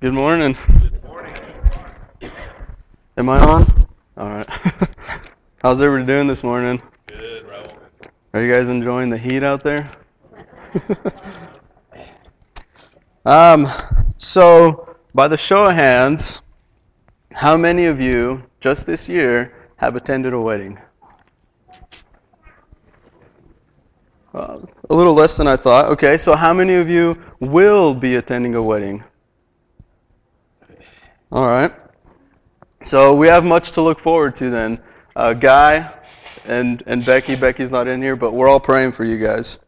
Good morning. Good morning. Am I on? All right. How's everybody doing this morning? Good, Raul. Are you guys enjoying the heat out there? um, so, by the show of hands, how many of you just this year have attended a wedding? Uh, a little less than I thought. Okay, so how many of you will be attending a wedding? All right. So we have much to look forward to then. Uh, Guy and, and Becky, Becky's not in here, but we're all praying for you guys.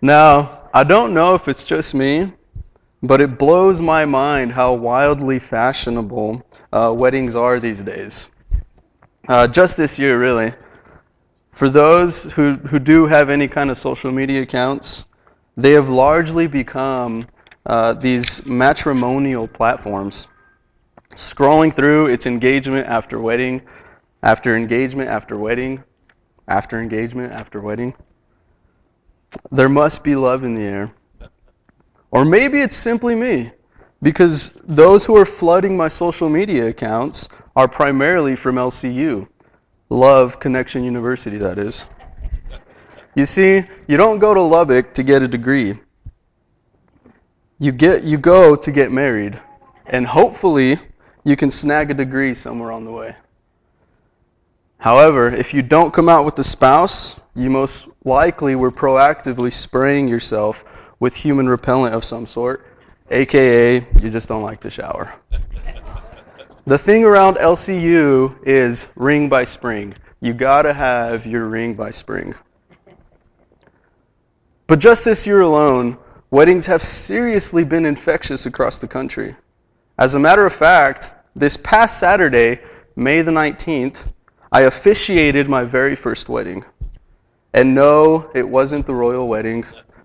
Now, I don't know if it's just me, but it blows my mind how wildly fashionable uh, weddings are these days. Uh, just this year, really. For those who, who do have any kind of social media accounts, they have largely become uh, these matrimonial platforms. Scrolling through, it's engagement after wedding, after engagement after wedding, after engagement after wedding. There must be love in the air. Or maybe it's simply me, because those who are flooding my social media accounts are primarily from LCU. Love Connection University, that is. You see, you don't go to Lubbock to get a degree. You get you go to get married, and hopefully you can snag a degree somewhere on the way. However, if you don't come out with a spouse, you most likely were proactively spraying yourself with human repellent of some sort, aka you just don't like to shower. The thing around LCU is ring by spring. You gotta have your ring by spring. But just this year alone, weddings have seriously been infectious across the country. As a matter of fact, this past Saturday, May the 19th, I officiated my very first wedding. And no, it wasn't the royal wedding.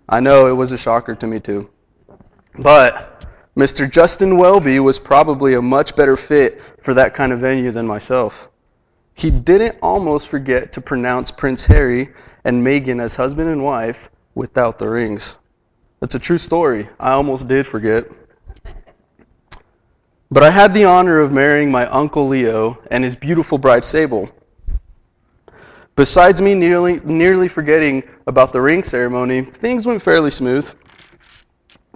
I know it was a shocker to me too. But Mr. Justin Welby was probably a much better fit for that kind of venue than myself. He didn't almost forget to pronounce Prince Harry and Meghan as husband and wife without the rings. That's a true story. I almost did forget. But I had the honor of marrying my uncle Leo and his beautiful bride Sable. Besides me nearly, nearly forgetting about the ring ceremony, things went fairly smooth.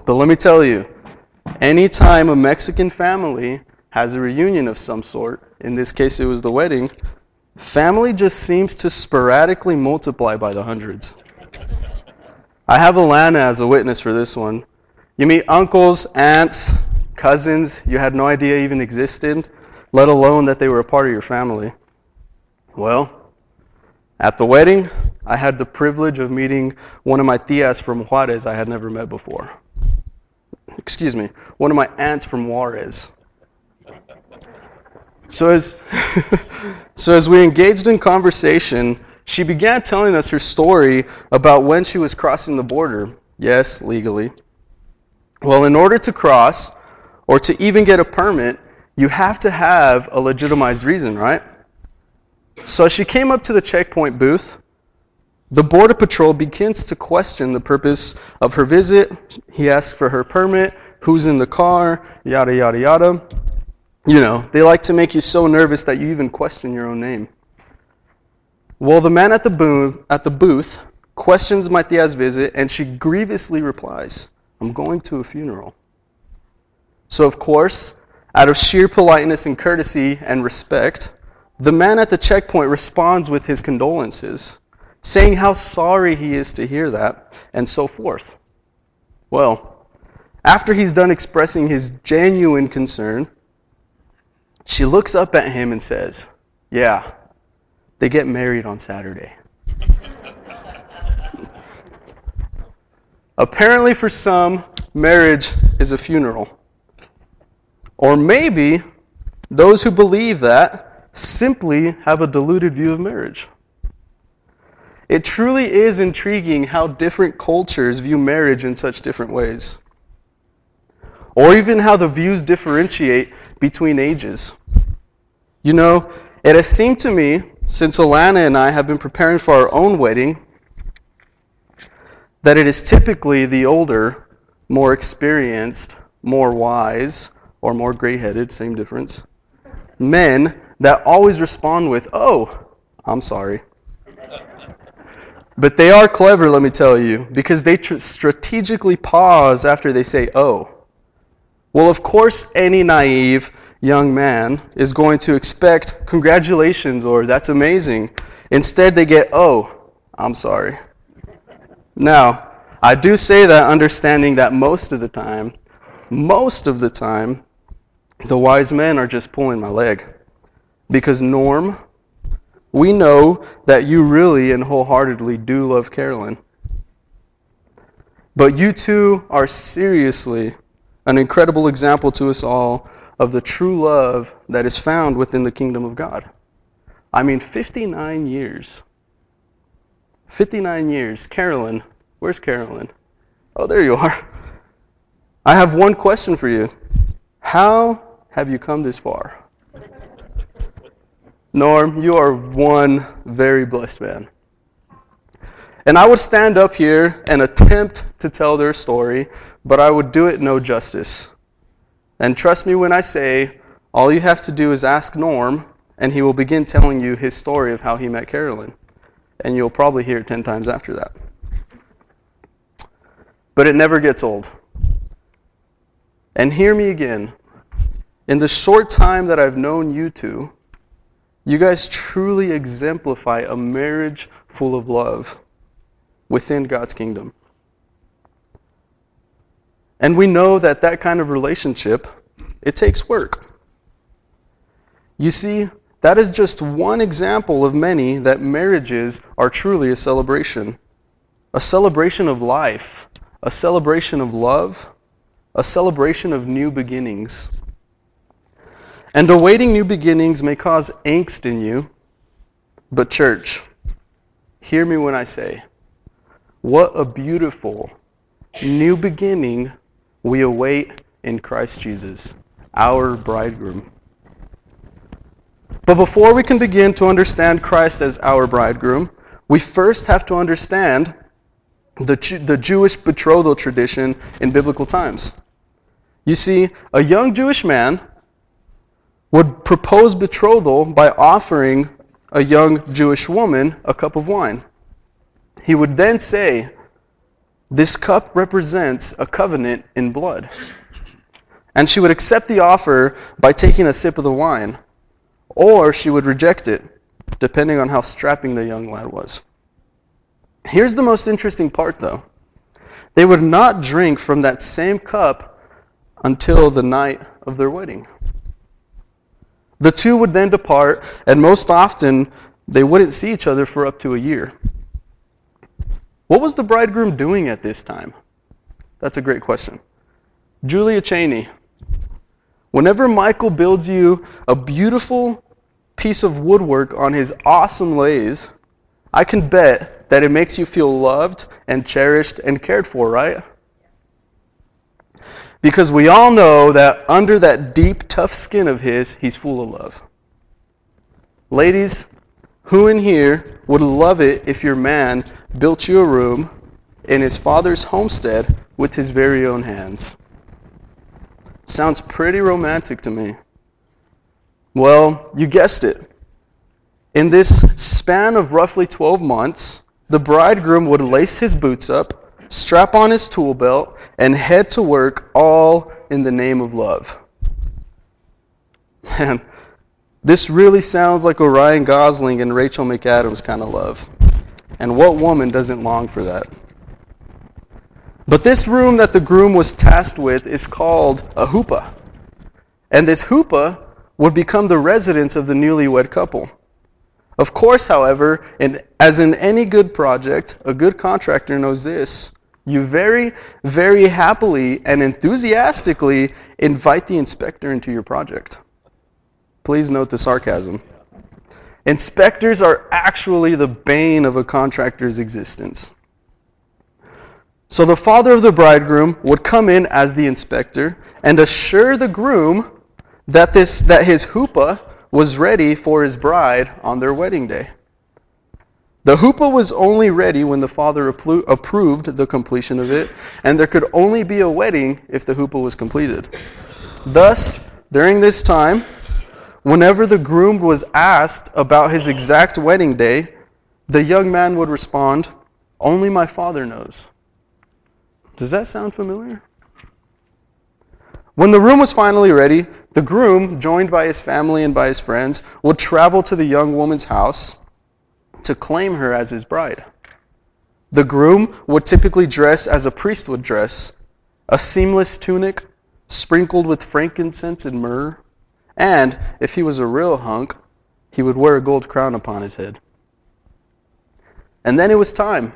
But let me tell you, anytime a Mexican family has a reunion of some sort, in this case it was the wedding, family just seems to sporadically multiply by the hundreds. I have Alana as a witness for this one. You meet uncles, aunts, cousins you had no idea even existed, let alone that they were a part of your family. Well, at the wedding, I had the privilege of meeting one of my tias from Juarez I had never met before. Excuse me, one of my aunts from Juarez. So as, so as we engaged in conversation, she began telling us her story about when she was crossing the border. Yes, legally. Well, in order to cross, or to even get a permit, you have to have a legitimized reason, right? So she came up to the checkpoint booth, the Border Patrol begins to question the purpose of her visit. He asks for her permit, who's in the car, yada, yada, yada. You know, they like to make you so nervous that you even question your own name. Well, the man at the, booth, at the booth questions Matia's visit, and she grievously replies, I'm going to a funeral. So, of course, out of sheer politeness and courtesy and respect, the man at the checkpoint responds with his condolences, saying how sorry he is to hear that, and so forth. Well, after he's done expressing his genuine concern, she looks up at him and says, Yeah, they get married on Saturday. Apparently, for some, marriage is a funeral. Or maybe those who believe that simply have a deluded view of marriage. It truly is intriguing how different cultures view marriage in such different ways. Or even how the views differentiate between ages. You know, it has seemed to me, since Alana and I have been preparing for our own wedding, that it is typically the older, more experienced, more wise, or more gray headed, same difference. Men that always respond with, Oh, I'm sorry. But they are clever, let me tell you, because they tr- strategically pause after they say, Oh. Well, of course, any naive young man is going to expect congratulations or that's amazing. Instead, they get, Oh, I'm sorry. Now, I do say that understanding that most of the time, most of the time, the wise men are just pulling my leg. Because, Norm, we know that you really and wholeheartedly do love Carolyn. But you two are seriously an incredible example to us all of the true love that is found within the kingdom of God. I mean, 59 years. 59 years. Carolyn, where's Carolyn? Oh, there you are. I have one question for you. How have you come this far? Norm, you are one very blessed man. And I would stand up here and attempt to tell their story, but I would do it no justice. And trust me when I say, all you have to do is ask Norm, and he will begin telling you his story of how he met Carolyn. And you'll probably hear it 10 times after that. But it never gets old. And hear me again. In the short time that I've known you two, you guys truly exemplify a marriage full of love within God's kingdom. And we know that that kind of relationship, it takes work. You see, that is just one example of many that marriages are truly a celebration. A celebration of life, a celebration of love, a celebration of new beginnings. And awaiting new beginnings may cause angst in you. But, church, hear me when I say, what a beautiful new beginning we await in Christ Jesus, our bridegroom. But before we can begin to understand Christ as our bridegroom, we first have to understand the, the Jewish betrothal tradition in biblical times. You see, a young Jewish man would propose betrothal by offering a young Jewish woman a cup of wine. He would then say, This cup represents a covenant in blood. And she would accept the offer by taking a sip of the wine, or she would reject it, depending on how strapping the young lad was. Here's the most interesting part, though. They would not drink from that same cup until the night of their wedding. The two would then depart, and most often they wouldn't see each other for up to a year. What was the bridegroom doing at this time? That's a great question. Julia Cheney. Whenever Michael builds you a beautiful piece of woodwork on his awesome lathe, I can bet that it makes you feel loved and cherished and cared for, right? Because we all know that under that deep, tough skin of his, he's full of love. Ladies, who in here would love it if your man built you a room in his father's homestead with his very own hands? Sounds pretty romantic to me. Well, you guessed it. In this span of roughly 12 months, the bridegroom would lace his boots up, strap on his tool belt, and head to work all in the name of love. Man, this really sounds like Orion Gosling and Rachel McAdams kind of love. And what woman doesn't long for that? But this room that the groom was tasked with is called a chuppah. And this chuppah would become the residence of the newlywed couple. Of course, however, in, as in any good project, a good contractor knows this you very, very happily and enthusiastically invite the inspector into your project. Please note the sarcasm. Inspectors are actually the bane of a contractor's existence. So the father of the bridegroom would come in as the inspector and assure the groom that, this, that his chuppah was ready for his bride on their wedding day. The huppah was only ready when the father approved the completion of it, and there could only be a wedding if the huppah was completed. Thus, during this time, whenever the groom was asked about his exact wedding day, the young man would respond, Only my father knows. Does that sound familiar? When the room was finally ready, the groom, joined by his family and by his friends, would travel to the young woman's house to claim her as his bride. The groom would typically dress as a priest would dress a seamless tunic sprinkled with frankincense and myrrh, and if he was a real hunk, he would wear a gold crown upon his head. And then it was time.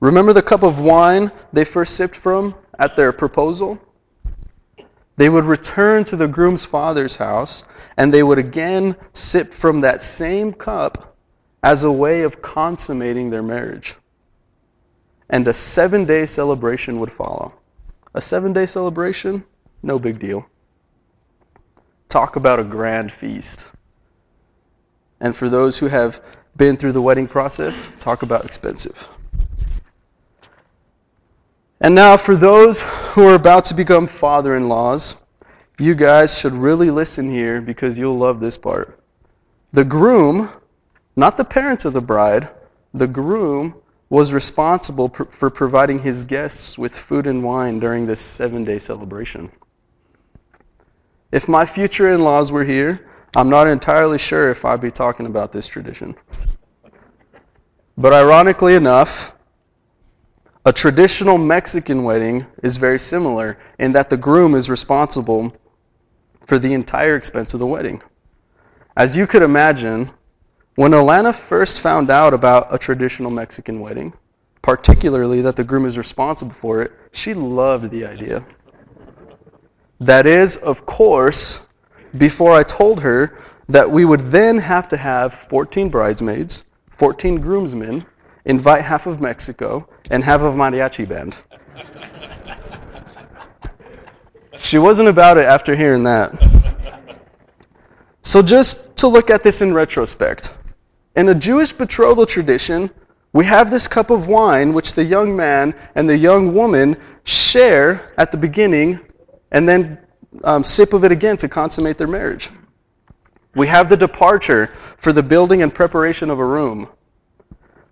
Remember the cup of wine they first sipped from at their proposal? They would return to the groom's father's house, and they would again sip from that same cup as a way of consummating their marriage. And a seven day celebration would follow. A seven day celebration? No big deal. Talk about a grand feast. And for those who have been through the wedding process, talk about expensive. And now, for those who are about to become father in laws, you guys should really listen here because you'll love this part. The groom not the parents of the bride, the groom was responsible for providing his guests with food and wine during this seven day celebration. If my future in laws were here, I'm not entirely sure if I'd be talking about this tradition. But ironically enough, a traditional Mexican wedding is very similar in that the groom is responsible for the entire expense of the wedding. As you could imagine, when Alana first found out about a traditional Mexican wedding, particularly that the groom is responsible for it, she loved the idea. That is, of course, before I told her that we would then have to have 14 bridesmaids, 14 groomsmen, invite half of Mexico, and half of mariachi band. she wasn't about it after hearing that. So, just to look at this in retrospect, in a Jewish betrothal tradition, we have this cup of wine which the young man and the young woman share at the beginning and then um, sip of it again to consummate their marriage. We have the departure for the building and preparation of a room.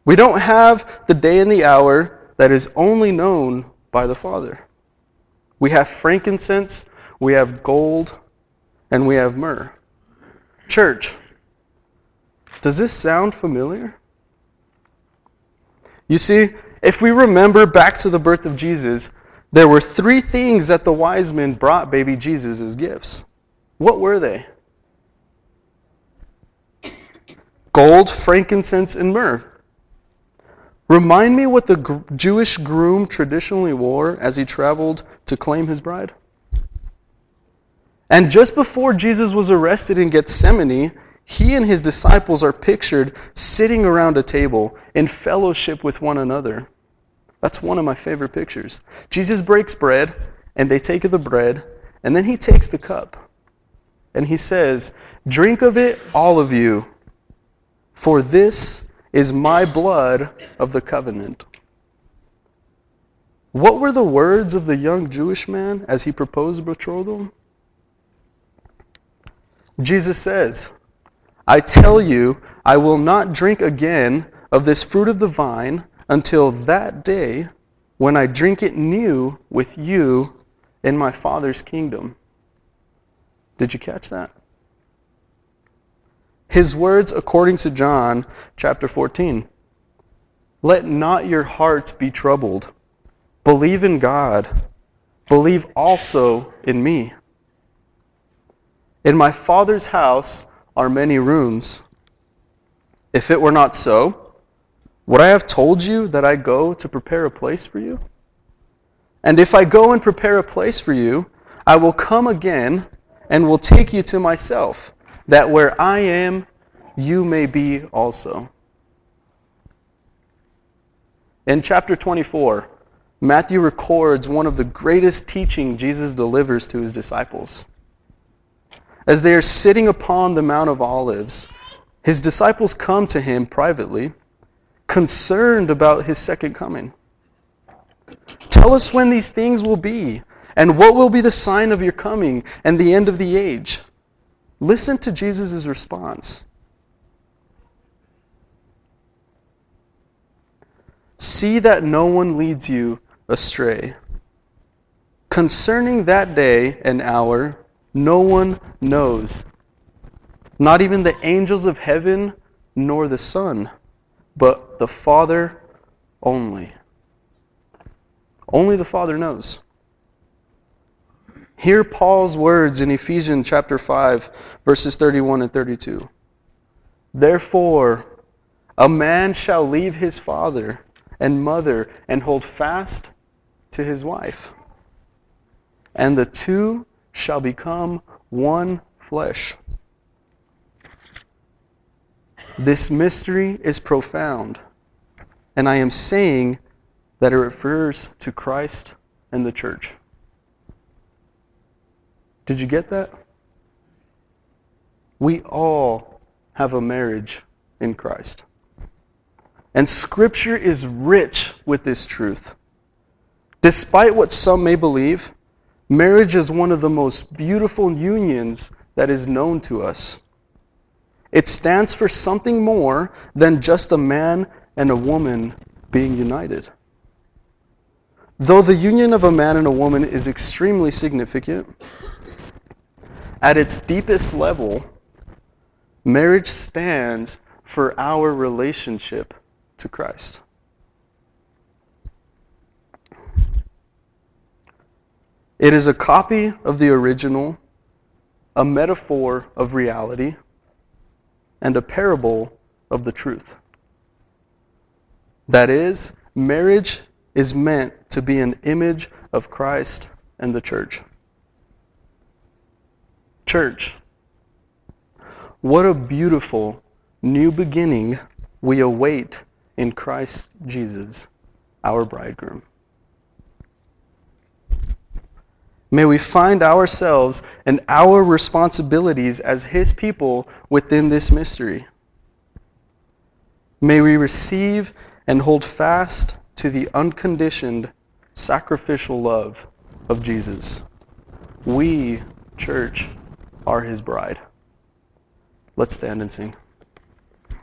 We don't have the day and the hour that is only known by the Father. We have frankincense, we have gold, and we have myrrh. Church, does this sound familiar? You see, if we remember back to the birth of Jesus, there were three things that the wise men brought baby Jesus as gifts. What were they? Gold, frankincense, and myrrh. Remind me what the Jewish groom traditionally wore as he traveled to claim his bride. And just before Jesus was arrested in Gethsemane, he and his disciples are pictured sitting around a table in fellowship with one another. That's one of my favorite pictures. Jesus breaks bread, and they take the bread, and then he takes the cup. And he says, Drink of it, all of you, for this is my blood of the covenant. What were the words of the young Jewish man as he proposed betrothal? Jesus says, I tell you, I will not drink again of this fruit of the vine until that day when I drink it new with you in my Father's kingdom. Did you catch that? His words, according to John chapter 14 Let not your hearts be troubled. Believe in God. Believe also in me. In my Father's house, are many rooms. If it were not so, would I have told you that I go to prepare a place for you? And if I go and prepare a place for you, I will come again and will take you to myself, that where I am, you may be also. In chapter 24, Matthew records one of the greatest teaching Jesus delivers to his disciples. As they are sitting upon the Mount of Olives, his disciples come to him privately concerned about his second coming. Tell us when these things will be, and what will be the sign of your coming and the end of the age. Listen to Jesus' response. See that no one leads you astray. Concerning that day and hour, no one knows, not even the angels of heaven nor the Son, but the Father only. Only the Father knows. Hear Paul's words in Ephesians chapter 5, verses 31 and 32. Therefore, a man shall leave his father and mother and hold fast to his wife, and the two shall become one flesh. This mystery is profound, and I am saying that it refers to Christ and the church. Did you get that? We all have a marriage in Christ. And Scripture is rich with this truth. Despite what some may believe, marriage is one of the most beautiful unions that is known to us. It stands for something more than just a man and a woman being united. Though the union of a man and a woman is extremely significant, at its deepest level, marriage stands for our relationship to Christ. It is a copy of the original, a metaphor of reality, and a parable of the truth. That is, marriage is meant to be an image of Christ and the church. Church, what a beautiful new beginning we await in Christ Jesus, our bridegroom. May we find ourselves and our responsibilities as His people within this mystery. May we receive and hold fast to the unconditioned sacrificial love of Jesus. We, church, are His bride. Let's stand and sing.